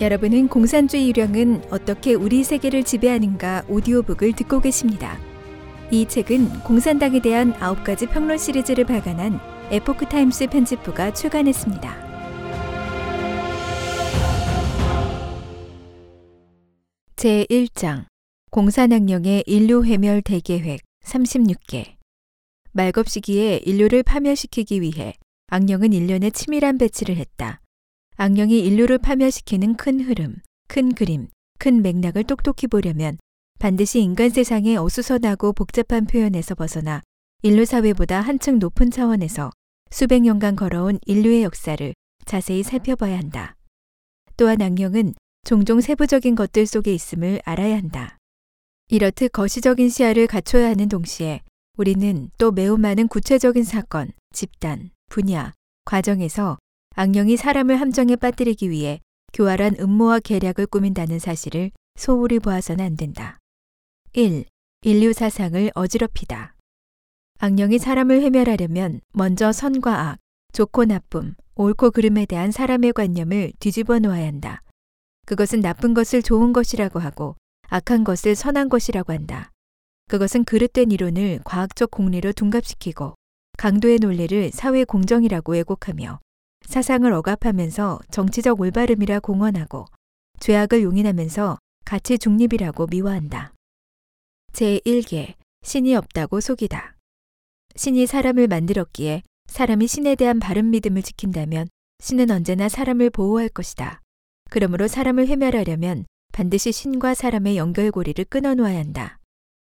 여러분은 공산주의 유령은 어떻게 우리 세계를 지배하는가 오디오북을 듣고 계십니다. 이 책은 공산당에 대한 9가지 평론 시리즈를 발간한 에포크 타임스 편집부가 출간했습니다. 제 1장 공산악령의 인류 훼멸 대계획 36계 말겁시기에 인류를 파멸시키기 위해 악령은 1년에 치밀한 배치를 했다. 악령이 인류를 파멸시키는 큰 흐름, 큰 그림, 큰 맥락을 똑똑히 보려면 반드시 인간 세상의 어수선하고 복잡한 표현에서 벗어나 인류 사회보다 한층 높은 차원에서 수백 년간 걸어온 인류의 역사를 자세히 살펴봐야 한다. 또한 악령은 종종 세부적인 것들 속에 있음을 알아야 한다. 이렇듯 거시적인 시야를 갖춰야 하는 동시에 우리는 또 매우 많은 구체적인 사건, 집단, 분야, 과정에서 악령이 사람을 함정에 빠뜨리기 위해 교활한 음모와 계략을 꾸민다는 사실을 소홀히 보아서는 안 된다. 1. 인류 사상을 어지럽히다. 악령이 사람을 회멸하려면 먼저 선과 악, 좋고 나쁨, 옳고 그름에 대한 사람의 관념을 뒤집어 놓아야 한다. 그것은 나쁜 것을 좋은 것이라고 하고 악한 것을 선한 것이라고 한다. 그것은 그릇된 이론을 과학적 공리로 둔갑시키고 강도의 논리를 사회 공정이라고 왜곡하며 사상을 억압하면서 정치적 올바름이라 공언하고 죄악을 용인하면서 가치 중립이라고 미화한다. 제1계 신이 없다고 속이다. 신이 사람을 만들었기에 사람이 신에 대한 바른 믿음을 지킨다면 신은 언제나 사람을 보호할 것이다. 그러므로 사람을 회멸하려면 반드시 신과 사람의 연결고리를 끊어놓아야 한다.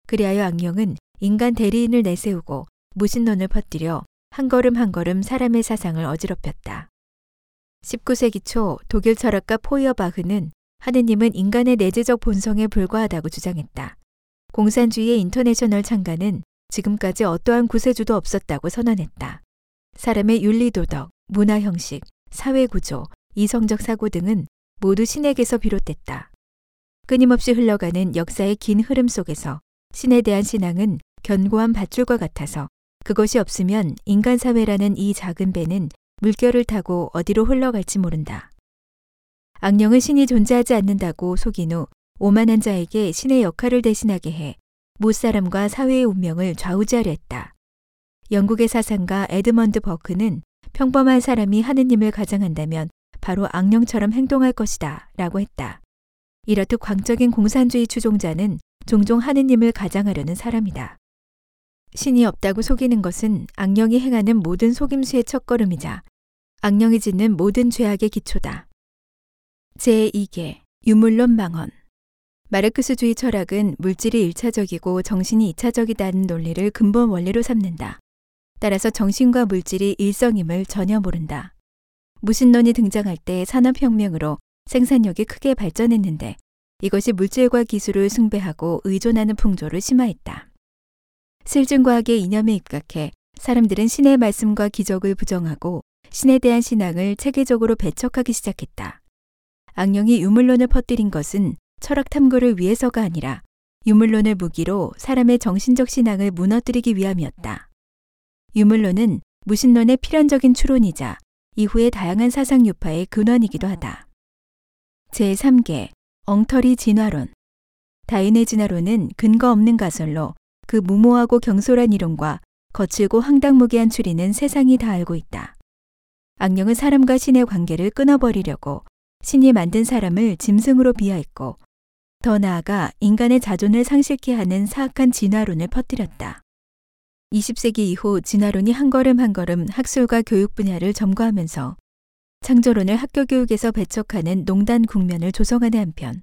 그리하여 악령은 인간 대리인을 내세우고 무신론을 퍼뜨려 한 걸음 한 걸음 사람의 사상을 어지럽혔다. 19세기 초 독일 철학가 포이어바흐는 하느님은 인간의 내재적 본성에 불과하다고 주장했다. 공산주의의 인터내셔널 창가는 지금까지 어떠한 구세주도 없었다고 선언했다. 사람의 윤리도덕, 문화 형식, 사회 구조, 이성적 사고 등은 모두 신에게서 비롯됐다. 끊임없이 흘러가는 역사의 긴 흐름 속에서 신에 대한 신앙은 견고한 밧줄과 같아서 그것이 없으면 인간 사회라는 이 작은 배는 물결을 타고 어디로 흘러갈지 모른다. 악령은 신이 존재하지 않는다고 속인 후 오만한 자에게 신의 역할을 대신하게 해 무사람과 사회의 운명을 좌우지하려 했다. 영국의 사상가 에드먼드 버크는 평범한 사람이 하느님을 가장한다면 바로 악령처럼 행동할 것이다 라고 했다. 이렇듯 광적인 공산주의 추종자는 종종 하느님을 가장하려는 사람이다. 신이 없다고 속이는 것은 악령이 행하는 모든 속임수의 첫걸음이자 악령이 짓는 모든 죄악의 기초다. 제2계 유물론 망언 마르크스주의 철학은 물질이 1차적이고 정신이 2차적이다는 논리를 근본 원리로 삼는다. 따라서 정신과 물질이 일성임을 전혀 모른다. 무신론이 등장할 때 산업혁명으로 생산력이 크게 발전했는데 이것이 물질과 기술을 숭배하고 의존하는 풍조를 심화했다. 실증과학의 이념에 입각해 사람들은 신의 말씀과 기적을 부정하고 신에 대한 신앙을 체계적으로 배척하기 시작했다. 악령이 유물론을 퍼뜨린 것은 철학 탐구를 위해서가 아니라 유물론을 무기로 사람의 정신적 신앙을 무너뜨리기 위함이었다. 유물론은 무신론의 필연적인 추론이자 이후의 다양한 사상 유파의 근원이기도 하다. 제3계 엉터리 진화론 다인의 진화론은 근거 없는 가설로 그 무모하고 경솔한 이론과 거칠고 황당무계한 추리는 세상이 다 알고 있다. 악령은 사람과 신의 관계를 끊어버리려고 신이 만든 사람을 짐승으로 비하했고 더 나아가 인간의 자존을 상실케 하는 사악한 진화론을 퍼뜨렸다. 20세기 이후 진화론이 한 걸음 한 걸음 학술과 교육 분야를 점거하면서 창조론을 학교 교육에서 배척하는 농단 국면을 조성하는 한편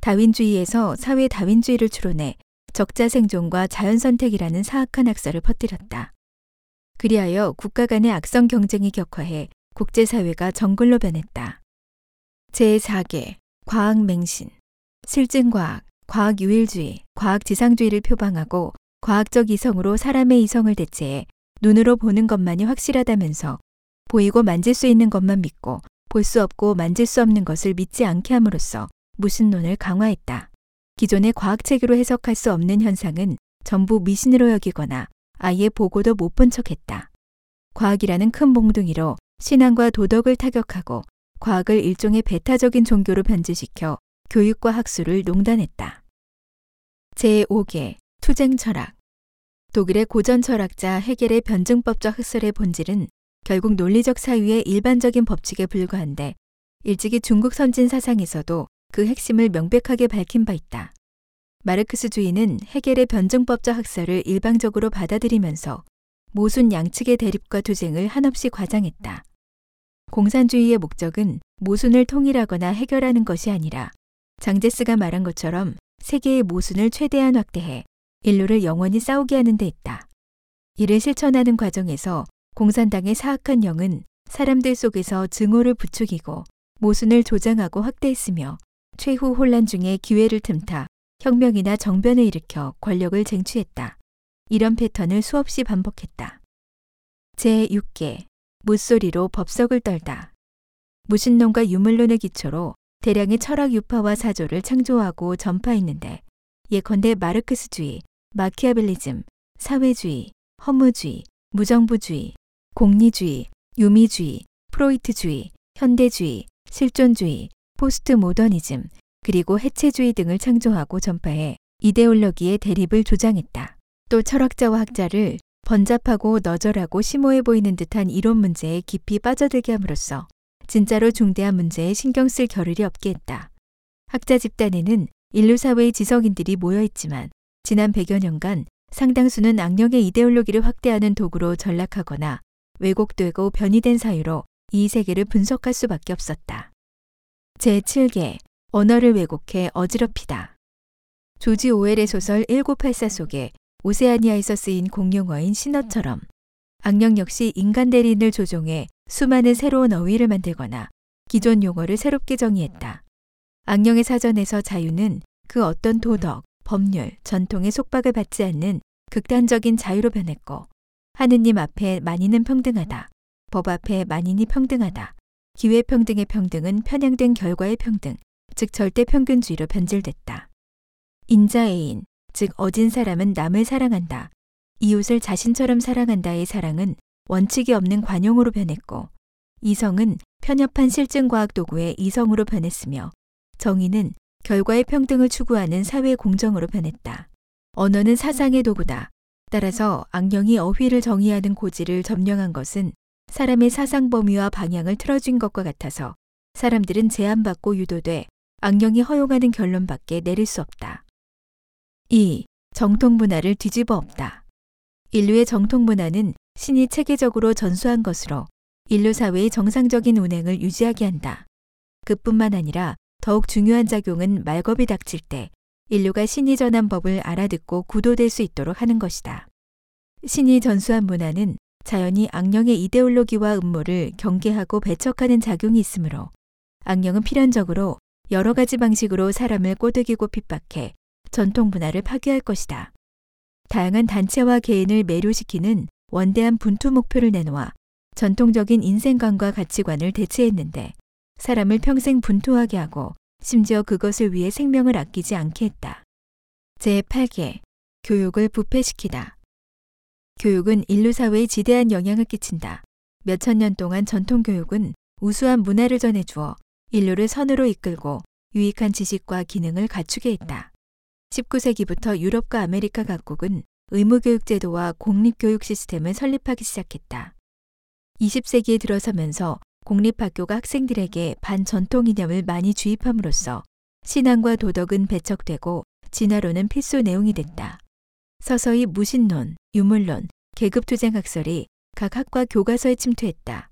다윈주의에서 사회 다윈주의를 추론해 적자 생존과 자연 선택이라는 사악한 학설을 퍼뜨렸다. 그리하여 국가 간의 악성 경쟁이 격화해 국제사회가 정글로 변했다. 제4계 과학 맹신 실증과학, 과학 유일주의, 과학 지상주의를 표방하고 과학적 이성으로 사람의 이성을 대체해 눈으로 보는 것만이 확실하다면서 보이고 만질 수 있는 것만 믿고 볼 수 없고 만질 수 없는 것을 믿지 않게 함으로써 무신론을 강화했다. 기존의 과학책으로 해석할 수 없는 현상은 전부 미신으로 여기거나 아예 보고도 못 본 척했다. 과학이라는 큰 몽둥이로 신앙과 도덕을 타격하고 과학을 일종의 배타적인 종교로 변질시켜 교육과 학술을 농단했다. 제5개 투쟁 철학 독일의 고전 철학자 해겔의 변증법적 학설의 본질은 결국 논리적 사유의 일반적인 법칙에 불과한데 일찍이 중국 선진 사상에서도 그 핵심을 명백하게 밝힌 바 있다. 마르크스주의는 해겔의 변증법적 학설을 일방적으로 받아들이면서 모순 양측의 대립과 투쟁을 한없이 과장했다. 공산주의의 목적은 모순을 통일하거나 해결하는 것이 아니라 장제스가 말한 것처럼 세계의 모순을 최대한 확대해 인류를 영원히 싸우게 하는 데 있다. 이를 실천하는 과정에서 공산당의 사악한 영은 사람들 속에서 증오를 부추기고 모순을 조장하고 확대했으며 최후 혼란 중에 기회를 틈타 혁명이나 정변을 일으켜 권력을 쟁취했다. 이런 패턴을 수없이 반복했다. 제6개 무소리로 법석을 떨다. 무신론과 유물론의 기초로 대량의 철학 유파와 사조를 창조하고 전파했는데 예컨대 마르크스주의, 마키아벨리즘, 사회주의, 허무주의, 무정부주의, 공리주의, 유미주의, 프로이트주의, 현대주의, 실존주의, 포스트 모더니즘, 그리고 해체주의 등을 창조하고 전파해 이데올로기의 대립을 조장했다. 또 철학자와 학자를 번잡하고 너절하고 심오해 보이는 듯한 이론 문제에 깊이 빠져들게 함으로써 진짜로 중대한 문제에 신경 쓸 겨를이 없게 했다. 학자 집단에는 인류 사회의 지성인들이 모여 있지만 지난 100여 년간 상당수는 악령의 이데올로기를 확대하는 도구로 전락하거나 왜곡되고 변이된 사유로 이 세계를 분석할 수밖에 없었다. 제7개 언어를 왜곡해 어지럽히다. 조지 오웰의 소설 1984 속에 오세아니아에서 쓰인 공용어인 신어처럼 악령 역시 인간 대리인을 조종해 수많은 새로운 어휘를 만들거나 기존 용어를 새롭게 정의했다. 악령의 사전에서 자유는 그 어떤 도덕, 법률, 전통의 속박을 받지 않는 극단적인 자유로 변했고 하느님 앞에 만인은 평등하다. 법 앞에 만인이 평등하다. 기회평등의 평등은 편향된 결과의 평등, 즉 절대평균주의로 변질됐다. 인자애인, 즉 어진 사람은 남을 사랑한다. 이웃을 자신처럼 사랑한다의 사랑은 원칙이 없는 관용으로 변했고 이성은 편협한 실증과학 도구의 이성으로 변했으며 정의는 결과의 평등을 추구하는 사회 공정으로 변했다. 언어는 사상의 도구다. 따라서 악령이 어휘를 정의하는 고지를 점령한 것은 사람의 사상 범위와 방향을 틀어준 것과 같아서 사람들은 제한받고 유도돼 악령이 허용하는 결론밖에 내릴 수 없다. 2. 정통 문화를 뒤집어 엎다. 인류의 정통 문화는 신이 체계적으로 전수한 것으로 인류 사회의 정상적인 운행을 유지하게 한다. 그뿐만 아니라 더욱 중요한 작용은 말겁이 닥칠 때 인류가 신이 전한 법을 알아듣고 구도될 수 있도록 하는 것이다. 신이 전수한 문화는 자연히 악령의 이데올로기와 음모를 경계하고 배척하는 작용이 있으므로 악령은 필연적으로 여러 가지 방식으로 사람을 꼬드기고 핍박해 전통 문화를 파괴할 것이다. 다양한 단체와 개인을 매료시키는 원대한 분투 목표를 내놓아 전통적인 인생관과 가치관을 대체했는데 사람을 평생 분투하게 하고 심지어 그것을 위해 생명을 아끼지 않게 했다. 제8개 교육을 부패시키다. 교육은 인류 사회에 지대한 영향을 끼친다. 몇천 년 동안 전통 교육은 우수한 문화를 전해주어 인류를 선으로 이끌고 유익한 지식과 기능을 갖추게 했다. 19세기부터 유럽과 아메리카 각국은 의무교육 제도와 공립교육 시스템을 설립하기 시작했다. 20세기에 들어서면서 공립학교가 학생들에게 반전통 이념을 많이 주입함으로써 신앙과 도덕은 배척되고 진화론은 필수 내용이 됐다. 서서히 무신론, 유물론, 계급투쟁 학설이 각 학과 교과서에 침투했다.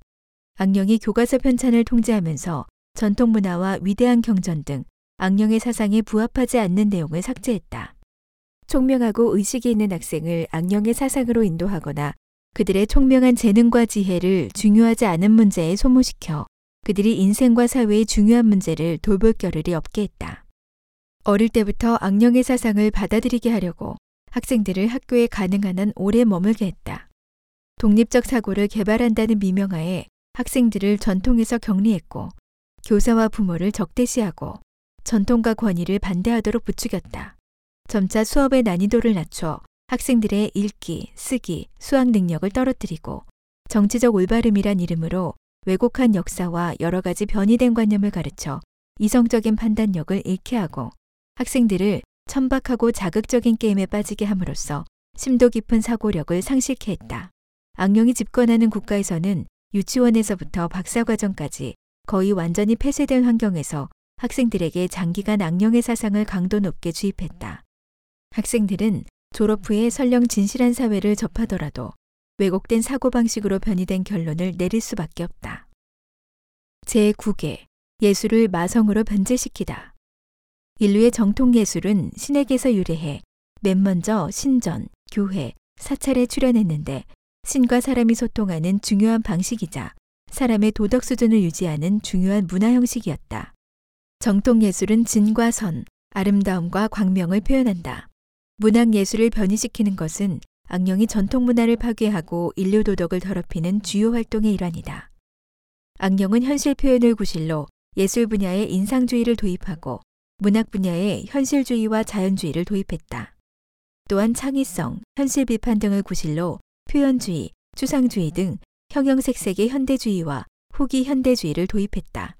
악령이 교과서 편찬을 통제하면서 전통 문화와 위대한 경전 등 악령의 사상에 부합하지 않는 내용을 삭제했다. 총명하고 의식이 있는 학생을 악령의 사상으로 인도하거나 그들의 총명한 재능과 지혜를 중요하지 않은 문제에 소모시켜 그들이 인생과 사회의 중요한 문제를 돌볼 겨를이 없게 했다. 어릴 때부터 악령의 사상을 받아들이게 하려고 학생들을 학교에 가능한 한 오래 머물게 했다. 독립적 사고를 개발한다는 미명하에 학생들을 전통에서 격리했고 교사와 부모를 적대시하고 전통과 권위를 반대하도록 부추겼다. 점차 수업의 난이도를 낮춰 학생들의 읽기, 쓰기, 수학 능력을 떨어뜨리고 정치적 올바름이란 이름으로 왜곡한 역사와 여러 가지 변이된 관념을 가르쳐 이성적인 판단력을 잃게 하고 학생들을 천박하고 자극적인 게임에 빠지게 함으로써 심도 깊은 사고력을 상실케 했다. 악령이 집권하는 국가에서는 유치원에서부터 박사과정까지 거의 완전히 폐쇄된 환경에서 학생들에게 장기간 악령의 사상을 강도 높게 주입했다. 학생들은 졸업 후에 설령 진실한 사회를 접하더라도 왜곡된 사고방식으로 변이된 결론을 내릴 수밖에 없다. 제9개 예술을 마성으로 변제시키다. 인류의 정통 예술은 신에게서 유래해 맨 먼저 신전, 교회, 사찰에 출현했는데 신과 사람이 소통하는 중요한 방식이자 사람의 도덕 수준을 유지하는 중요한 문화 형식이었다. 정통 예술은 진과 선, 아름다움과 광명을 표현한다. 문학 예술을 변이시키는 것은 악령이 전통 문화를 파괴하고 인류 도덕을 더럽히는 주요 활동의 일환이다. 악령은 현실 표현을 구실로 예술 분야에 인상주의를 도입하고 문학 분야에 현실주의와 자연주의를 도입했다. 또한 창의성, 현실 비판 등을 구실로 표현주의, 추상주의 등 형형색색의 현대주의와 후기 현대주의를 도입했다.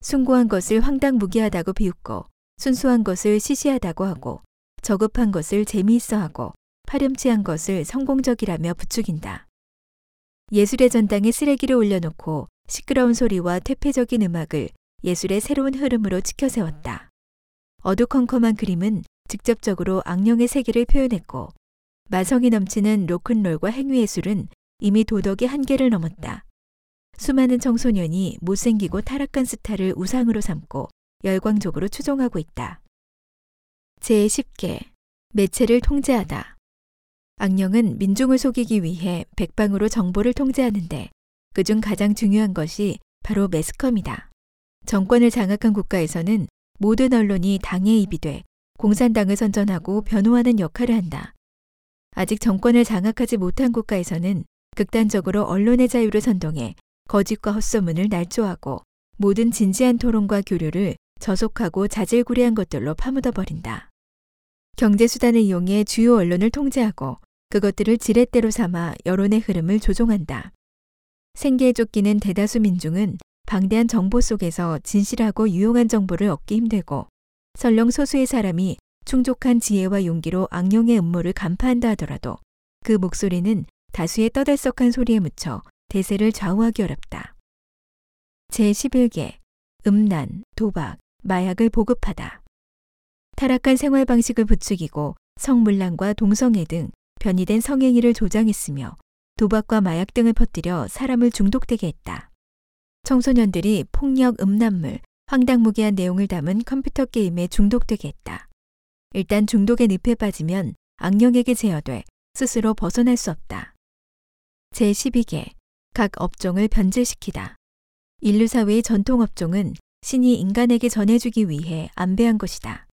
숭고한 것을 황당무계하다고 비웃고 순수한 것을 시시하다고 하고 저급한 것을 재미있어 하고 파렴치한 것을 성공적이라며 부추긴다. 예술의 전당에 쓰레기를 올려놓고 시끄러운 소리와 퇴폐적인 음악을 예술의 새로운 흐름으로 치켜세웠다. 어두컴컴한 그림은 직접적으로 악령의 세계를 표현했고 마성이 넘치는 로큰롤과 행위예술은 이미 도덕의 한계를 넘었다. 수많은 청소년이 못생기고 타락한 스타를 우상으로 삼고 열광적으로 추종하고 있다. 제10개 매체를 통제하다. 악령은 민중을 속이기 위해 백방으로 정보를 통제하는데 그중 가장 중요한 것이 바로 매스컴이다. 정권을 장악한 국가에서는 모든 언론이 당의 입이 돼 공산당을 선전하고 변호하는 역할을 한다. 아직 정권을 장악하지 못한 국가에서는 극단적으로 언론의 자유를 선동해 거짓과 헛소문을 날조하고 모든 진지한 토론과 교류를 저속하고 자질구레한 것들로 파묻어 버린다. 경제수단을 이용해 주요 언론을 통제하고 그것들을 지렛대로 삼아 여론의 흐름을 조종한다. 생계에 쫓기는 대다수 민중은 방대한 정보 속에서 진실하고 유용한 정보를 얻기 힘들고 설령 소수의 사람이 충족한 지혜와 용기로 악령의 음모를 간파한다 하더라도 그 목소리는 다수의 떠들썩한 소리에 묻혀 대세를 좌우하기 어렵다. 제11개 음란, 도박, 마약을 보급하다. 타락한 생활 방식을 부추기고 성물란과 동성애 등 변이된 성행위를 조장했으며 도박과 마약 등을 퍼뜨려 사람을 중독되게 했다. 청소년들이 폭력, 음란물, 황당무계한 내용을 담은 컴퓨터 게임에 중독되게 했다. 일단 중독의 늪에 빠지면 악령에게 제어돼 스스로 벗어날 수 없다. 제12개 각 업종을 변제시키다. 인류 사회의 전통 업종은 신이 인간에게 전해주기 위해 안배한 것이다.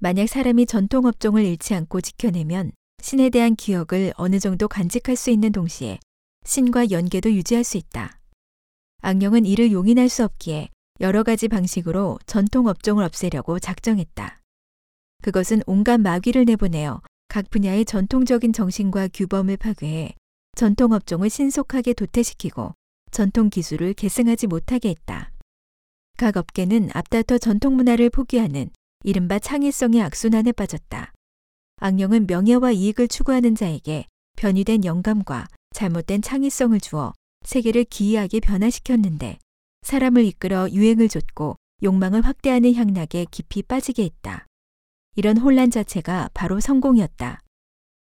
만약 사람이 전통 업종을 잃지 않고 지켜내면 신에 대한 기억을 어느 정도 간직할 수 있는 동시에 신과 연계도 유지할 수 있다. 악령은 이를 용인할 수 없기에 여러 가지 방식으로 전통 업종을 없애려고 작정했다. 그것은 온갖 마귀를 내보내어 각 분야의 전통적인 정신과 규범을 파괴해 전통 업종을 신속하게 도태시키고 전통 기술을 계승하지 못하게 했다. 각 업계는 앞다퉈 전통 문화를 포기하는 이른바 창의성의 악순환에 빠졌다. 악령은 명예와 이익을 추구하는 자에게 변이된 영감과 잘못된 창의성을 주어 세계를 기이하게 변화시켰는데 사람을 이끌어 유행을 좇고 욕망을 확대하는 향락에 깊이 빠지게 했다. 이런 혼란 자체가 바로 성공이었다.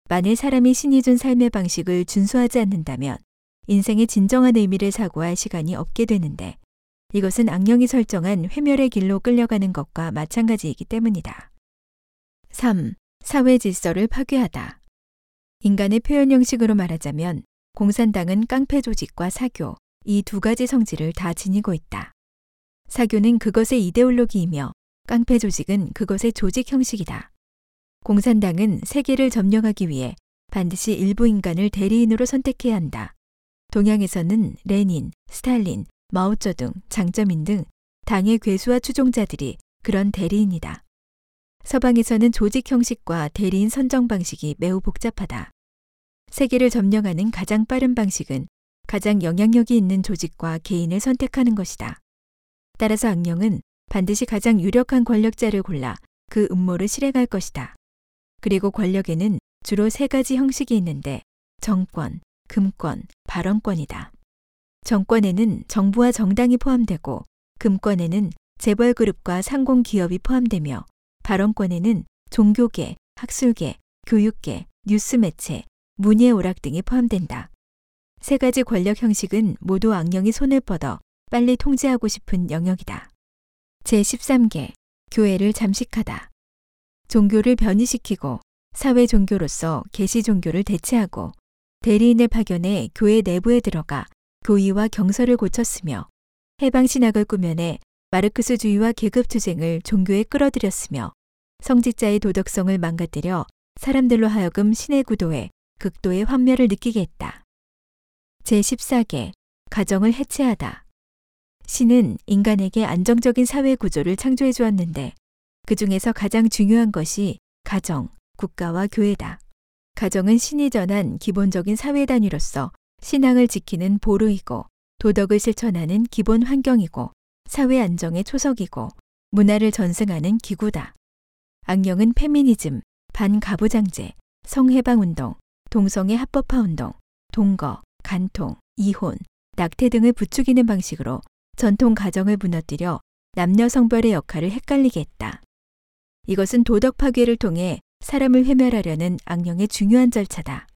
만일 사람이 신이 준 삶의 방식을 준수하지 않는다면 인생의 진정한 의미를 사고할 시간이 없게 되는데 이것은 악령이 설정한 회멸의 길로 끌려가는 것과 마찬가지이기 때문이다. 3. 사회 질서를 파괴하다. 인간의 표현 형식으로 말하자면 공산당은 깡패 조직과 사교, 이 두 가지 성질을 다 지니고 있다. 사교는 그것의 이데올로기이며 깡패 조직은 그것의 조직 형식이다. 공산당은 세계를 점령하기 위해 반드시 일부 인간을 대리인으로 선택해야 한다. 동양에서는 레닌, 스탈린, 마오쩌둥, 장쩌민 등 당의 괴수와 추종자들이 그런 대리인이다. 서방에서는 조직 형식과 대리인 선정 방식이 매우 복잡하다. 세계를 점령하는 가장 빠른 방식은 가장 영향력이 있는 조직과 개인을 선택하는 것이다. 따라서 악령은 반드시 가장 유력한 권력자를 골라 그 음모를 실행할 것이다. 그리고 권력에는 주로 세 가지 형식이 있는데 정권, 금권, 발언권이다. 정권에는 정부와 정당이 포함되고 금권에는 재벌 그룹과 상공 기업이 포함되며 발언권에는 종교계, 학술계, 교육계, 뉴스 매체, 문예 오락 등이 포함된다. 세 가지 권력 형식은 모두 악령이 손을 뻗어 빨리 통제하고 싶은 영역이다. 제13개 교회를 잠식하다. 종교를 변이시키고 사회 종교로서 계시 종교를 대체하고 대리인을 파견해 교회 내부에 들어가 교의와 경서를 고쳤으며 해방 신학을 꾸며내 마르크스주의와 계급 투쟁을 종교에 끌어들였으며 성직자의 도덕성을 망가뜨려 사람들로 하여금 신의 구도에 극도의 환멸을 느끼게 했다. 제14개 가정을 해체하다. 신은 인간에게 안정적인 사회 구조를 창조해 주었는데 그 중에서 가장 중요한 것이 가정, 국가와 교회다. 가정은 신이 전한 기본적인 사회 단위로서 신앙을 지키는 보루이고 도덕을 실천하는 기본 환경이고 사회 안정의 초석이고 문화를 전승하는 기구다. 악령은 페미니즘, 반가부장제, 성해방운동, 동성애 합법화 운동, 동거, 간통, 이혼, 낙태 등을 부추기는 방식으로 전통 가정을 무너뜨려 남녀 성별의 역할을 헷갈리게 했다. 이것은 도덕 파괴를 통해 사람을 회멸하려는 악령의 중요한 절차다.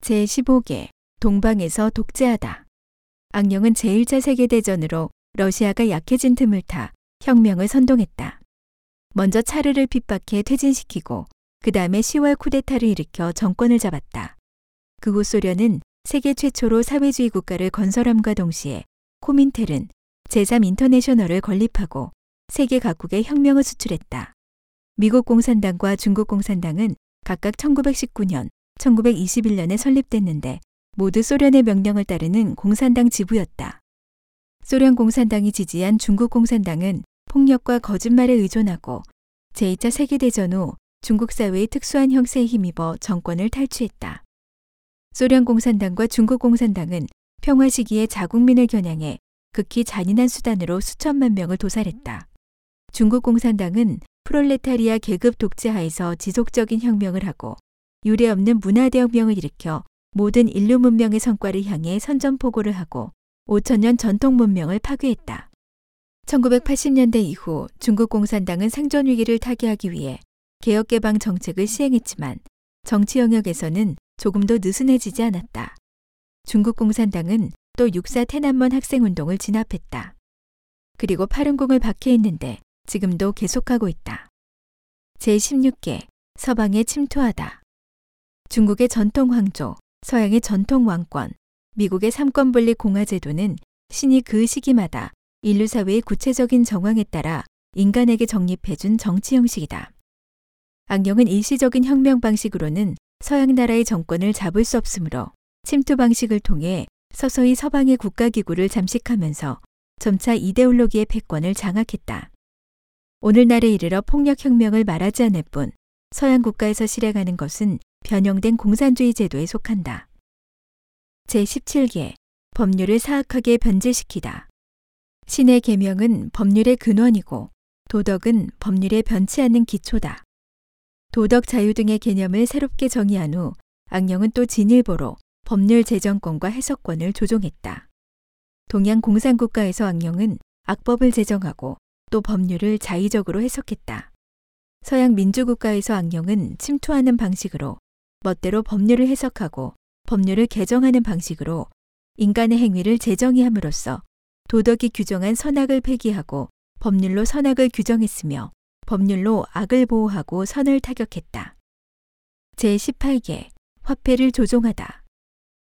제15개 동방에서 독재하다. 악령은 제1차 세계대전으로 러시아가 약해진 틈을 타 혁명을 선동했다. 먼저 차르를 핍박해 퇴진시키고 그 다음에 10월 쿠데타를 일으켜 정권을 잡았다. 그 후 소련은 세계 최초로 사회주의 국가를 건설함과 동시에 코민텔은 제3 인터내셔널을 건립하고 세계 각국에 혁명을 수출했다. 미국 공산당과 중국 공산당은 각각 1919년, 1921년에 설립됐는데 모두 소련의 명령을 따르는 공산당 지부였다. 소련 공산당이 지지한 중국 공산당은 폭력과 거짓말에 의존하고 제2차 세계대전 후 중국 사회의 특수한 형세에 힘입어 정권을 탈취했다. 소련 공산당과 중국 공산당은 평화 시기에 자국민을 겨냥해 극히 잔인한 수단으로 수천만 명을 도살했다. 중국 공산당은 프롤레타리아 계급 독재하에서 지속적인 혁명을 하고 유례 없는 문화대혁명을 일으켜 모든 인류 문명의 성과를 향해 선전포고를 하고 5천년 전통 문명을 파괴했다. 1980년대 이후 중국 공산당은 생존 위기를 타개하기 위해 개혁 개방 정책을 시행했지만 정치 영역에서는 조금도 느슨해지지 않았다. 중국 공산당은 또 육사 태난먼 학생 운동을 진압했다. 그리고 파른공을 박해했는데 지금도 계속하고 있다. 제16개 서방에 침투하다. 중국의 전통 황조, 서양의 전통 왕권, 미국의 삼권분립 공화 제도는 신이 그 시기마다 인류 사회의 구체적인 정황에 따라 인간에게 정립해준 정치 형식이다. 악령은 일시적인 혁명 방식으로는 서양 나라의 정권을 잡을 수 없으므로 침투 방식을 통해 서서히 서방의 국가기구를 잠식하면서 점차 이데올로기의 패권을 장악했다. 오늘날에 이르러 폭력혁명을 말하지 않을 뿐 서양 국가에서 실행하는 것은 변형된 공산주의 제도에 속한다. 제17개 법률을 사악하게 변질시키다. 신의 계명은 법률의 근원이고 도덕은 법률에 변치 않는 기초다. 도덕 자유 등의 개념을 새롭게 정의한 후 악령은 또 진일보로 법률 제정권과 해석권을 조종했다. 동양 공산국가에서 악령은 악법을 제정하고 또 법률을 자의적으로 해석했다. 서양 민주국가에서 악령은 침투하는 방식으로 멋대로 법률을 해석하고 법률을 개정하는 방식으로 인간의 행위를 재정의함으로써 도덕이 규정한 선악을 폐기하고 법률로 선악을 규정했으며 법률로 악을 보호하고 선을 타격했다. 제18개 화폐를 조종하다.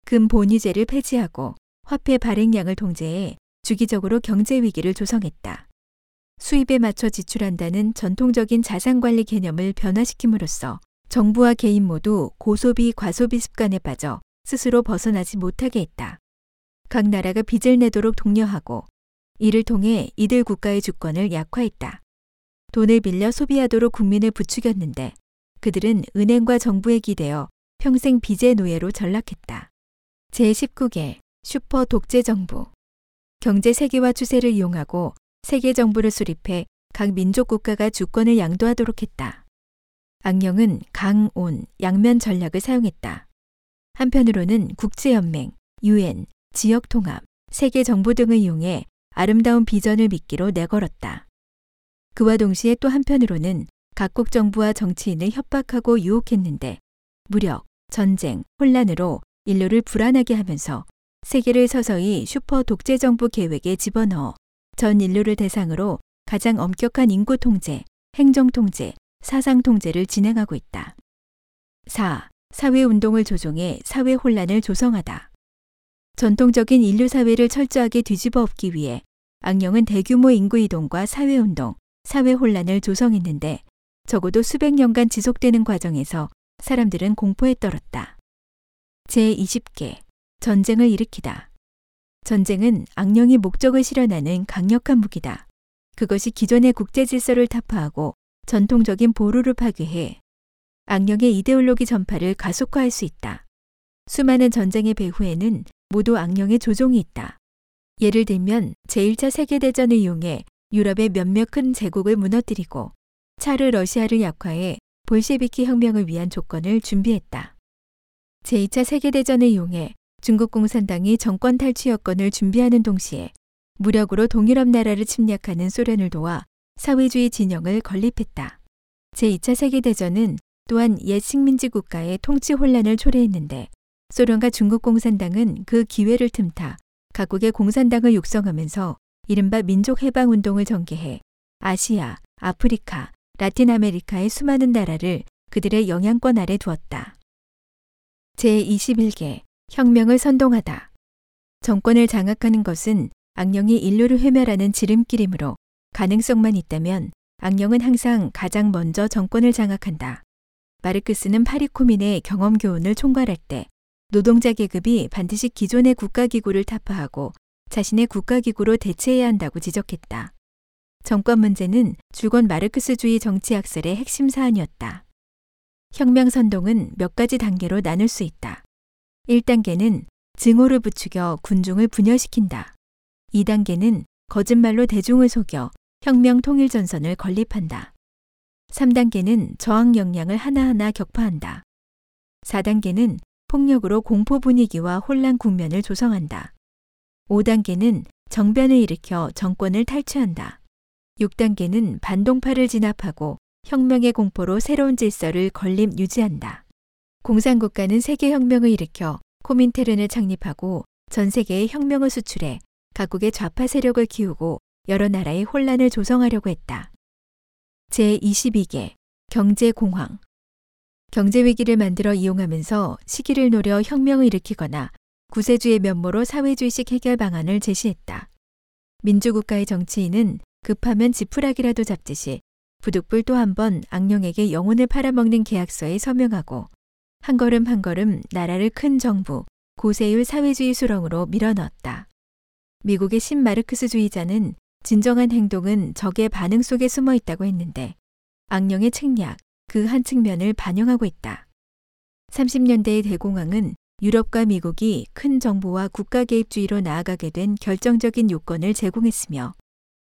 금 본위제를 폐지하고 화폐 발행량을 통제해 주기적으로 경제 위기를 조성했다. 수입에 맞춰 지출한다는 전통적인 자산 관리 개념을 변화시킴으로써 정부와 개인 모두 고소비 과소비 습관에 빠져 스스로 벗어나지 못하게 했다. 각 나라가 빚을 내도록 독려하고 이를 통해 이들 국가의 주권을 약화했다. 돈을 빌려 소비하도록 국민을 부추겼는데 그들은 은행과 정부에 기대어 평생 빚의 노예로 전락했다. 제19개 슈퍼 독재 정부. 경제 세계화 추세를 이용하고 세계 정부를 수립해 각 민족 국가가 주권을 양도하도록 했다. 악령은 강, 온, 양면 전략을 사용했다. 한편으로는 국제연맹, 유엔, 지역 통합, 세계 정부 등을 이용해 아름다운 비전을 믿기로 내걸었다. 그와 동시에 또 한편으로는 각국 정부와 정치인을 협박하고 유혹했는데 무력, 전쟁, 혼란으로 인류를 불안하게 하면서 세계를 서서히 슈퍼 독재 정부 계획에 집어넣어 전 인류를 대상으로 가장 엄격한 인구 통제, 행정 통제, 사상 통제를 진행하고 있다. 4. 사회 운동을 조종해 사회 혼란을 조성하다. 전통적인 인류 사회를 철저하게 뒤집어 엎기 위해 악령은 대규모 인구 이동과 사회 운동, 사회 혼란을 조성했는데 적어도 수백 년간 지속되는 과정에서 사람들은 공포에 떨었다. 제20개 전쟁을 일으키다. 전쟁은 악령이 목적을 실현하는 강력한 무기다. 그것이 기존의 국제 질서를 타파하고 전통적인 보루를 파괴해 악령의 이데올로기 전파를 가속화할 수 있다. 수많은 전쟁의 배후에는 모두 악령의 조종이 있다. 예를 들면 제1차 세계대전을 이용해 유럽의 몇몇 큰 제국을 무너뜨리고 차르 러시아를 약화해 볼셰비키 혁명을 위한 조건을 준비했다. 제2차 세계대전을 이용해 중국 공산당이 정권 탈취 여건을 준비하는 동시에 무력으로 동유럽 나라를 침략하는 소련을 도와 사회주의 진영을 건립했다. 제2차 세계대전은 또한 옛 식민지 국가의 통치 혼란을 초래했는데 소련과 중국 공산당은 그 기회를 틈타 각국의 공산당을 육성하면서 이른바 민족해방 운동을 전개해 아시아, 아프리카, 라틴 아메리카의 수많은 나라를 그들의 영향권 아래 두었다. 제21개 혁명을 선동하다. 정권을 장악하는 것은 악령이 인류를 회멸하는 지름길이므로 가능성만 있다면 악령은 항상 가장 먼저 정권을 장악한다. 마르크스는 파리코민의 경험 교훈을 총괄할 때 노동자 계급이 반드시 기존의 국가기구를 타파하고 자신의 국가기구로 대체해야 한다고 지적했다. 정권 문제는 줄곧 마르크스주의 정치학설의 핵심 사안이었다. 혁명 선동은 몇 가지 단계로 나눌 수 있다. 1단계는 증오를 부추겨 군중을 분열시킨다. 2단계는 거짓말로 대중을 속여 혁명 통일 전선을 건립한다. 3단계는 저항 역량을 하나하나 격파한다. 4단계는 폭력으로 공포 분위기와 혼란 국면을 조성한다. 5단계는 정변을 일으켜 정권을 탈취한다. 6단계는 반동파를 진압하고 혁명의 공포로 새로운 질서를 건립 유지한다. 공산국가는 세계혁명을 일으켜 코민테른을 창립하고 전 세계에 혁명을 수출해 각국의 좌파 세력을 키우고 여러 나라의 혼란을 조성하려고 했다. 제22개 경제공황 경제위기를 만들어 이용하면서 시기를 노려 혁명을 일으키거나 구세주의 면모로 사회주의식 해결 방안을 제시했다. 민주국가의 정치인은 급하면 지푸라기라도 잡듯이 부득불 또 한 번 악령에게 영혼을 팔아먹는 계약서에 서명하고 한 걸음 한 걸음 나라를 큰 정부, 고세율 사회주의 수렁으로 밀어넣었다. 미국의 신마르크스주의자는 진정한 행동은 적의 반응 속에 숨어 있다고 했는데 악령의 책략, 그 한 측면을 반영하고 있다. 30년대의 대공황은 유럽과 미국이 큰 정부와 국가 개입주의로 나아가게 된 결정적인 요건을 제공했으며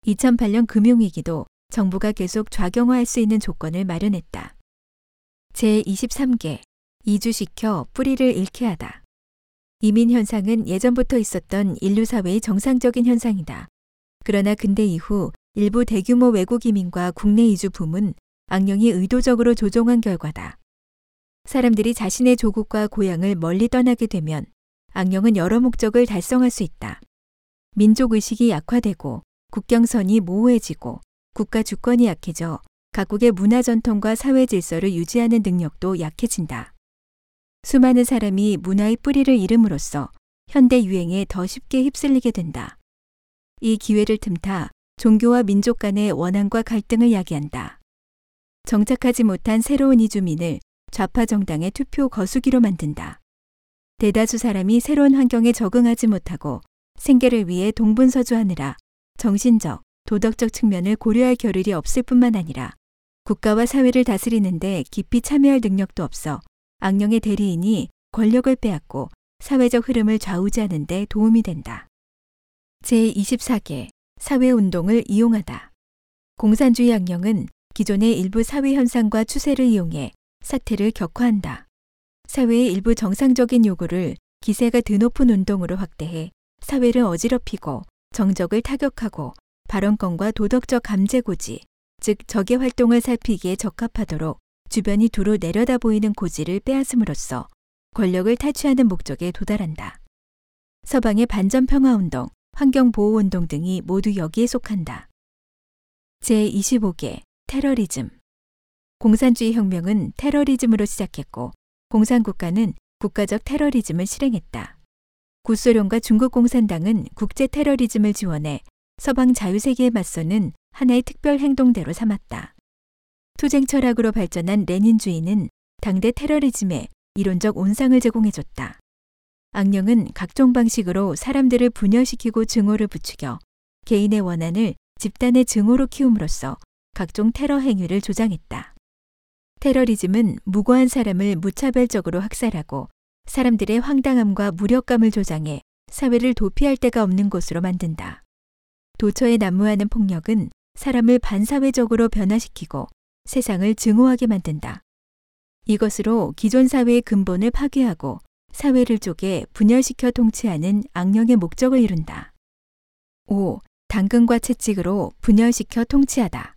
2008년 금융위기도 정부가 계속 좌경화할 수 있는 조건을 마련했다. 제23개 이주시켜 뿌리를 잃게 하다. 이민 현상은 예전부터 있었던 인류 사회의 정상적인 현상이다. 그러나 근대 이후 일부 대규모 외국 이민과 국내 이주 붐은 악령이 의도적으로 조종한 결과다. 사람들이 자신의 조국과 고향을 멀리 떠나게 되면 악령은 여러 목적을 달성할 수 있다. 민족 의식이 약화되고 국경선이 모호해지고 국가 주권이 약해져 각국의 문화 전통과 사회 질서를 유지하는 능력도 약해진다. 수많은 사람이 문화의 뿌리를 잃음으로써 현대 유행에 더 쉽게 휩쓸리게 된다. 이 기회를 틈타 종교와 민족 간의 원한과 갈등을 야기한다. 정착하지 못한 새로운 이주민을 좌파 정당의 투표 거수기로 만든다. 대다수 사람이 새로운 환경에 적응하지 못하고 생계를 위해 동분서주하느라 정신적, 도덕적 측면을 고려할 겨를이 없을 뿐만 아니라 국가와 사회를 다스리는데 깊이 참여할 능력도 없어 악령의 대리인이 권력을 빼앗고 사회적 흐름을 좌우지하는 데 도움이 된다. 제24개 사회운동을 이용하다. 공산주의 악령은 기존의 일부 사회 현상과 추세를 이용해 사태를 격화한다. 사회의 일부 정상적인 요구를 기세가 드높은 운동으로 확대해 사회를 어지럽히고 정적을 타격하고 발언권과 도덕적 감재고지, 즉 적의 활동을 살피기에 적합하도록 주변이 두루 내려다 보이는 고지를 빼앗음으로써 권력을 탈취하는 목적에 도달한다. 서방의 반전평화운동, 환경보호운동 등이 모두 여기에 속한다. 제25개 테러리즘 공산주의 혁명은 테러리즘으로 시작했고 공산국가는 국가적 테러리즘을 실행했다. 구소련과 중국 공산당은 국제 테러리즘을 지원해 서방 자유세계에 맞서는 하나의 특별 행동대로 삼았다. 투쟁 철학으로 발전한 레닌주의는 당대 테러리즘에 이론적 온상을 제공해줬다. 악령은 각종 방식으로 사람들을 분열시키고 증오를 부추겨 개인의 원한을 집단의 증오로 키움으로써 각종 테러 행위를 조장했다. 테러리즘은 무고한 사람을 무차별적으로 학살하고 사람들의 황당함과 무력감을 조장해 사회를 도피할 데가 없는 곳으로 만든다. 도처에 난무하는 폭력은 사람을 반사회적으로 변화시키고 세상을 증오하게 만든다. 이것으로 기존 사회의 근본을 파괴하고 사회를 쪼개 분열시켜 통치하는 악령의 목적을 이룬다. 5. 당근과 채찍으로 분열시켜 통치하다.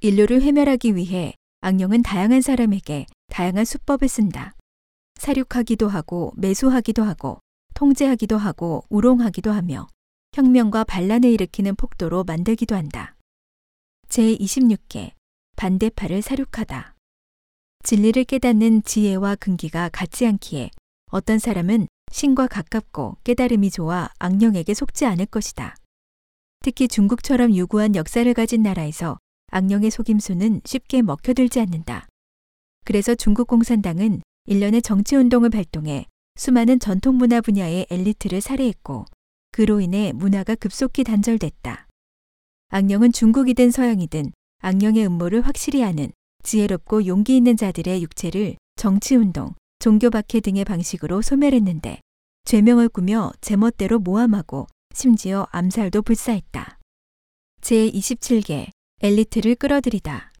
인류를 회멸하기 위해 악령은 다양한 사람에게 다양한 수법을 쓴다. 사륙하기도 하고 매수하기도 하고 통제하기도 하고 우롱하기도 하며 혁명과 반란을 일으키는 폭도로 만들기도 한다. 제26개 반대파를 사륙하다. 진리를 깨닫는 지혜와 근기가 같지 않기에 어떤 사람은 신과 가깝고 깨달음이 좋아 악령에게 속지 않을 것이다. 특히 중국처럼 유구한 역사를 가진 나라에서 악령의 속임수는 쉽게 먹혀들지 않는다. 그래서 중국 공산당은 일련의 정치운동을 발동해 수많은 전통문화 분야의 엘리트를 살해했고 그로 인해 문화가 급속히 단절됐다. 악령은 중국이든 서양이든 악령의 음모를 확실히 아는 지혜롭고 용기 있는 자들의 육체를 정치운동, 종교박해 등의 방식으로 소멸했는데 죄명을 꾸며 제멋대로 모함하고 심지어 암살도 불사했다. 제27개 엘리트를 끌어들이다.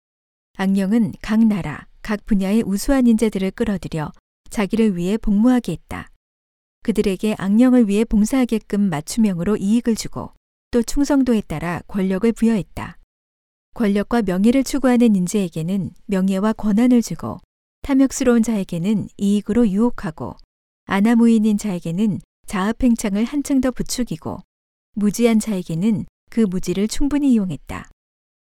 악령은 각 나라, 각 분야의 우수한 인재들을 끌어들여 자기를 위해 복무하게 했다. 그들에게 악령을 위해 봉사하게끔 맞춤형으로 이익을 주고 또 충성도에 따라 권력을 부여했다. 권력과 명예를 추구하는 인재에게는 명예와 권한을 주고 탐욕스러운 자에게는 이익으로 유혹하고 아나무인인 자에게는 자아팽창을 한층 더 부추기고 무지한 자에게는 그 무지를 충분히 이용했다.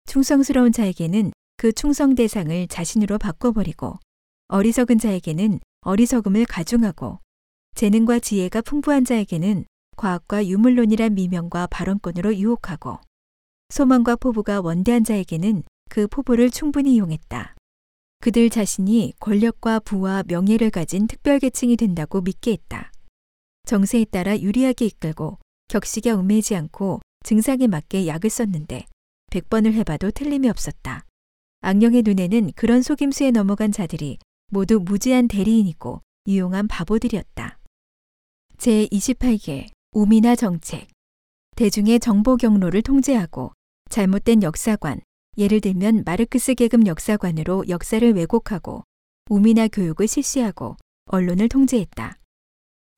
충성스러운 자에게는 그 충성 대상을 자신으로 바꿔버리고 어리석은 자에게는 어리석음을 가중하고 재능과 지혜가 풍부한 자에게는 과학과 유물론이란 미명과 발언권으로 유혹하고 소망과 포부가 원대한 자에게는 그 포부를 충분히 이용했다. 그들 자신이 권력과 부와 명예를 가진 특별 계층이 된다고 믿게 했다. 정세에 따라 유리하게 이끌고 격식에 얽매지 않고 증상에 맞게 약을 썼는데 100번을 해봐도 틀림이 없었다. 악령의 눈에는 그런 속임수에 넘어간 자들이 모두 무지한 대리인이고 유용한 바보들이었다. 제28개 우미나 정책 대중의 정보 경로를 통제하고 잘못된 역사관, 예를 들면 마르크스 계급 역사관으로 역사를 왜곡하고 우미나 교육을 실시하고 언론을 통제했다.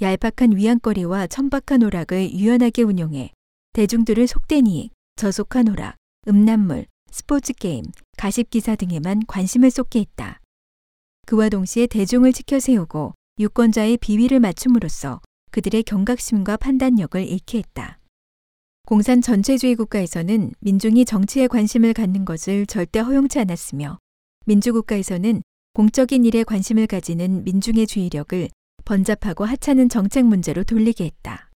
얄팍한 위안거리와 천박한 오락을 유연하게 운용해 대중들을 속된 이익, 저속한 오락, 음란물, 스포츠 게임, 가십 기사 등에만 관심을 쏟게 했다. 그와 동시에 대중을 지켜 세우고 유권자의 비위를 맞춤으로써 그들의 경각심과 판단력을 잃게 했다. 공산 전체주의 국가에서는 민중이 정치에 관심을 갖는 것을 절대 허용치 않았으며 민주국가에서는 공적인 일에 관심을 가지는 민중의 주의력을 번잡하고 하찮은 정책 문제로 돌리게 했다.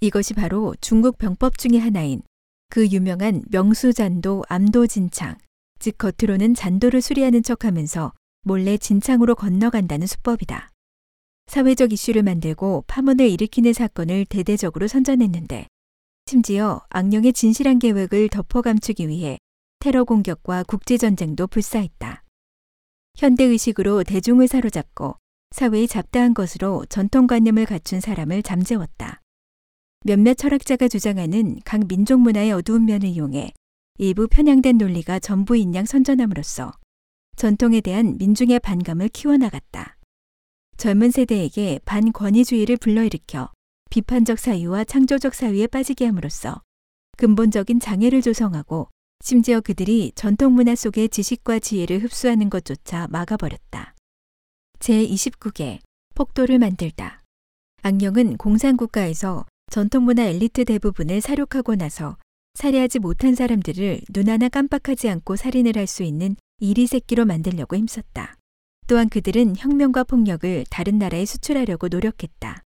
이것이 바로 중국 병법 중의 하나인 그 유명한 명수잔도 암도진창, 즉 겉으로는 잔도를 수리하는 척하면서 몰래 진창으로 건너간다는 수법이다. 사회적 이슈를 만들고 파문을 일으키는 사건을 대대적으로 선전했는데 심지어 악령의 진실한 계획을 덮어 감추기 위해 테러 공격과 국제전쟁도 불사했다. 현대의식으로 대중을 사로잡고 사회의 잡다한 것으로 전통관념을 갖춘 사람을 잠재웠다. 몇몇 철학자가 주장하는 각 민족 문화의 어두운 면을 이용해 일부 편향된 논리가 전부인 양 선전함으로써 전통에 대한 민중의 반감을 키워나갔다. 젊은 세대에게 반권위주의를 불러일으켜 비판적 사유와 창조적 사유에 빠지게 함으로써 근본적인 장애를 조성하고 심지어 그들이 전통 문화 속의 지식과 지혜를 흡수하는 것조차 막아버렸다. 제29개 폭도를 만들다. 악령은 공산국가에서 전통문화 엘리트 대부분을 사륙하고 나서 살해하지 못한 사람들을 눈 하나 깜빡하지 않고 살인을 할 수 있는 이리 새끼로 만들려고 힘썼다. 또한 그들은 혁명과 폭력을 다른 나라에 수출하려고 노력했다.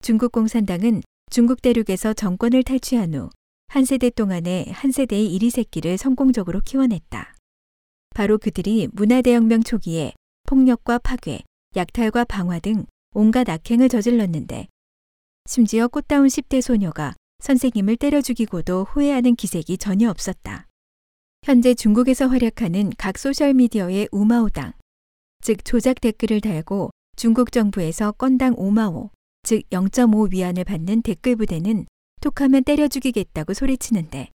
중국 공산당은 중국 대륙에서 정권을 탈취한 후 한 세대 동안에 한 세대의 이리 새끼를 성공적으로 키워냈다. 바로 그들이 문화대혁명 초기에 폭력과 파괴, 약탈과 방화 등 온갖 악행을 저질렀는데 심지어 꽃다운 10대 소녀가 선생님을 때려 죽이고도 후회하는 기색이 전혀 없었다. 현재 중국에서 활약하는 각 소셜미디어의 우마오당, 즉 조작 댓글을 달고 중국 정부에서 건당 5마오, 즉 0.5 위안을 받는 댓글 부대는 톡하면 때려 죽이겠다고 소리치는데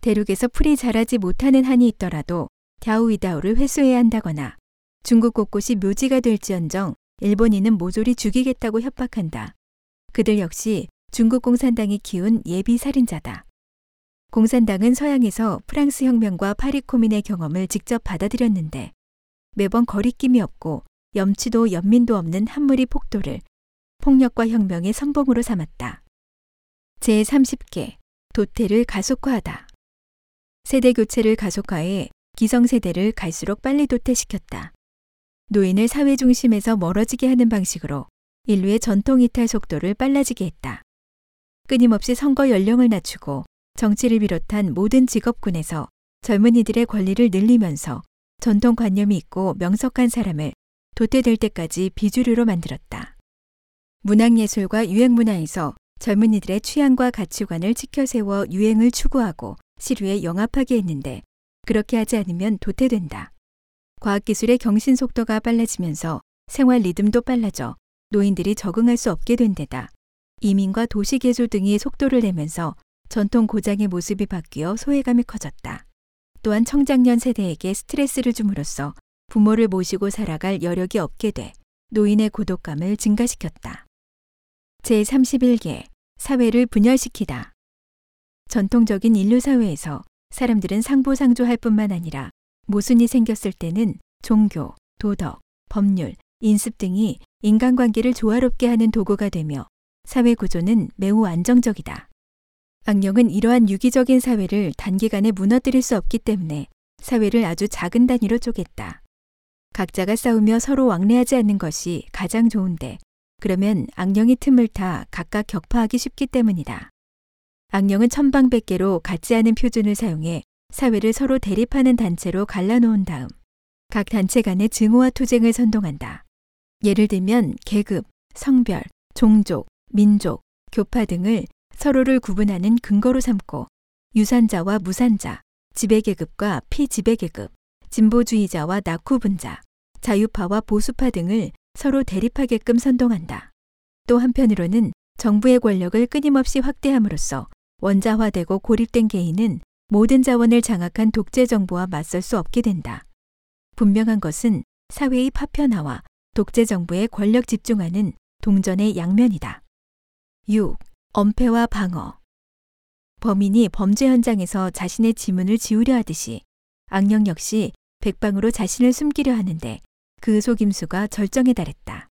대륙에서 풀이 자라지 못하는 한이 있더라도 갸우이다오를 회수해야 한다거나 중국 곳곳이 묘지가 될지언정 일본인은 모조리 죽이겠다고 협박한다. 그들 역시 중국 공산당이 키운 예비 살인자다. 공산당은 서양에서 프랑스 혁명과 파리 코민의 경험을 직접 받아들였는데 매번 거리낌이 없고 염치도 연민도 없는 한무리 폭도를 폭력과 혁명의 선봉으로 삼았다. 제30개 도태를 가속화하다. 세대 교체를 가속화해 기성세대를 갈수록 빨리 도태시켰다. 노인을 사회 중심에서 멀어지게 하는 방식으로 인류의 전통 이탈 속도를 빨라지게 했다. 끊임없이 선거 연령을 낮추고 정치를 비롯한 모든 직업군에서 젊은이들의 권리를 늘리면서 전통 관념이 있고 명석한 사람을 도태될 때까지 비주류로 만들었다. 문학예술과 유행문화에서 젊은이들의 취향과 가치관을 치켜세워 유행을 추구하고 시류에 영합하게 했는데 그렇게 하지 않으면 도태된다. 과학기술의 경신 속도가 빨라지면서 생활 리듬도 빨라져 노인들이 적응할 수 없게 된 데다 이민과 도시 개조 등이 속도를 내면서 전통 고장의 모습이 바뀌어 소외감이 커졌다. 또한 청장년 세대에게 스트레스를 줌으로써 부모를 모시고 살아갈 여력이 없게 돼 노인의 고독감을 증가시켰다. 제31개 사회를 분열시키다. 전통적인 인류 사회에서 사람들은 상부상조할 뿐만 아니라 모순이 생겼을 때는 종교, 도덕, 법률, 인습 등이 인간관계를 조화롭게 하는 도구가 되며 사회 구조는 매우 안정적이다. 악령은 이러한 유기적인 사회를 단기간에 무너뜨릴 수 없기 때문에 사회를 아주 작은 단위로 쪼갰다. 각자가 싸우며 서로 왕래하지 않는 것이 가장 좋은데 그러면 악령이 틈을 타 각각 격파하기 쉽기 때문이다. 악령은 천방백계로 같지 않은 표준을 사용해 사회를 서로 대립하는 단체로 갈라놓은 다음 각 단체 간의 증오와 투쟁을 선동한다. 예를 들면 계급, 성별, 종족, 민족, 교파 등을 서로를 구분하는 근거로 삼고 유산자와 무산자, 지배계급과 피지배계급, 진보주의자와 낙후분자, 자유파와 보수파 등을 서로 대립하게끔 선동한다. 또 한편으로는 정부의 권력을 끊임없이 확대함으로써 원자화되고 고립된 개인은 모든 자원을 장악한 독재 정부와 맞설 수 없게 된다. 분명한 것은 사회의 파편화와 독재 정부의 권력 집중하는 동전의 양면이다. 6. 엄폐와 방어. 범인이 범죄 현장에서 자신의 지문을 지우려 하듯이 악령 역시 백방으로 자신을 숨기려 하는데 그 속임수가 절정에 달했다.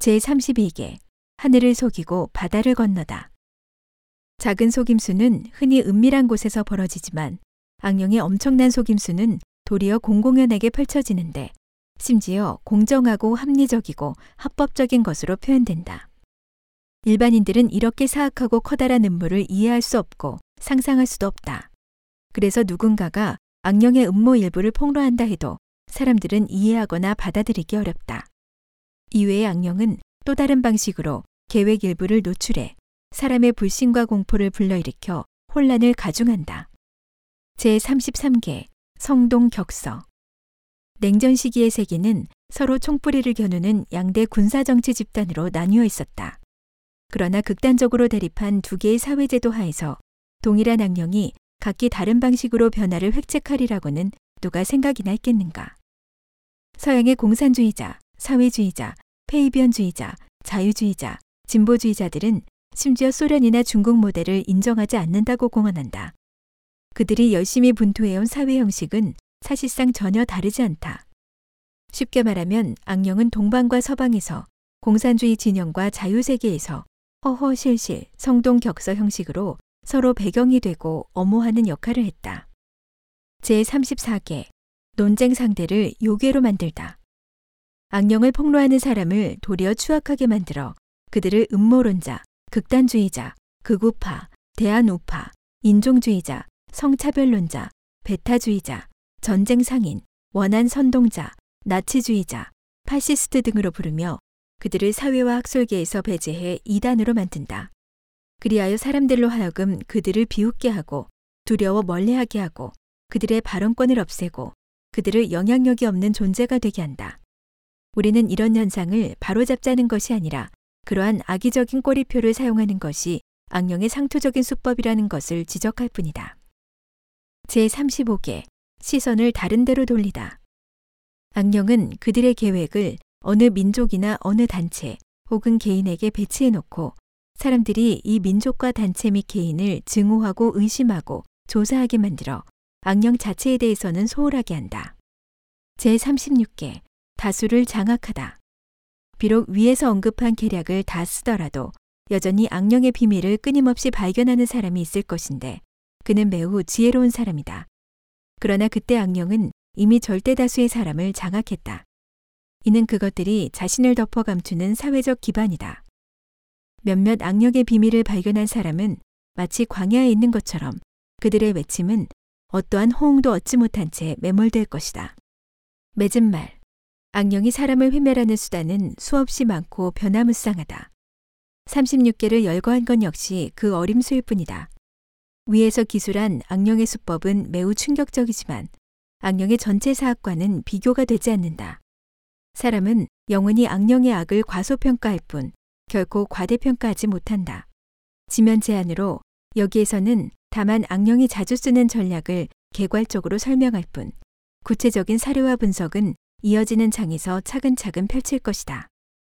제32개. 하늘을 속이고 바다를 건너다. 작은 속임수는 흔히 은밀한 곳에서 벌어지지만 악령의 엄청난 속임수는 도리어 공공연하게 펼쳐지는데 심지어 공정하고 합리적이고 합법적인 것으로 표현된다. 일반인들은 이렇게 사악하고 커다란 음모를 이해할 수 없고 상상할 수도 없다. 그래서 누군가가 악령의 음모 일부를 폭로한다 해도 사람들은 이해하거나 받아들이기 어렵다. 이외의 악령은 또 다른 방식으로 계획 일부를 노출해 사람의 불신과 공포를 불러일으켜 혼란을 가중한다. 제33개 성동 격서 냉전 시기의 세계는 서로 총뿌리를 겨누는 양대 군사 정치 집단으로 나뉘어 있었다. 그러나 극단적으로 대립한 두 개의 사회제도 하에서 동일한 악령이 각기 다른 방식으로 변화를 획책하리라고는 누가 생각이나 했겠는가. 서양의 공산주의자, 사회주의자, 페이비언주의자, 자유주의자, 진보주의자들은 심지어 소련이나 중국 모델을 인정하지 않는다고 공언한다. 그들이 열심히 분투해온 사회 형식은 사실상 전혀 다르지 않다. 쉽게 말하면 악령은 동방과 서방에서 공산주의 진영과 자유세계에서 허허실실, 성동격서 형식으로 서로 배경이 되고 엄호하는 역할을 했다. 제34개 논쟁 상대를 요괴로 만들다. 악령을 폭로하는 사람을 도리어 추악하게 만들어 그들을 음모론자, 극단주의자, 극우파, 대한우파, 인종주의자, 성차별론자, 배타주의자, 전쟁 상인, 원한 선동자, 나치주의자, 파시스트 등으로 부르며 그들을 사회와 학술계에서 배제해 이단으로 만든다. 그리하여 사람들로 하여금 그들을 비웃게 하고 두려워 멀리하게 하고 그들의 발언권을 없애고 그들을 영향력이 없는 존재가 되게 한다. 우리는 이런 현상을 바로잡자는 것이 아니라 그러한 악의적인 꼬리표를 사용하는 것이 악령의 상투적인 수법이라는 것을 지적할 뿐이다. 제35개 시선을 다른 데로 돌리다. 악령은 그들의 계획을 어느 민족이나 어느 단체 혹은 개인에게 배치해 놓고 사람들이 이 민족과 단체 및 개인을 증오하고 의심하고 조사하게 만들어 악령 자체에 대해서는 소홀하게 한다. 제36개 다수를 장악하다. 비록 위에서 언급한 계략을 다 쓰더라도 여전히 악령의 비밀을 끊임없이 발견하는 사람이 있을 것인데 그는 매우 지혜로운 사람이다. 그러나 그때 악령은 이미 절대 다수의 사람을 장악했다. 이는 그것들이 자신을 덮어 감추는 사회적 기반이다. 몇몇 악령의 비밀을 발견한 사람은 마치 광야에 있는 것처럼 그들의 외침은 어떠한 호응도 얻지 못한 채 매몰될 것이다. 맺은 말. 악령이 사람을 회멸하는 수단은 수없이 많고 변화무쌍하다. 36개를 열거한 건 역시 그 어림수일 뿐이다. 위에서 기술한 악령의 수법은 매우 충격적이지만 악령의 전체 사학과는 비교가 되지 않는다. 사람은 영원히 악령의 악을 과소평가할 뿐 결코 과대평가하지 못한다. 지면 제안으로 여기에서는 다만 악령이 자주 쓰는 전략을 개괄적으로 설명할 뿐 구체적인 사료와 분석은 이어지는 장에서 차근차근 펼칠 것이다.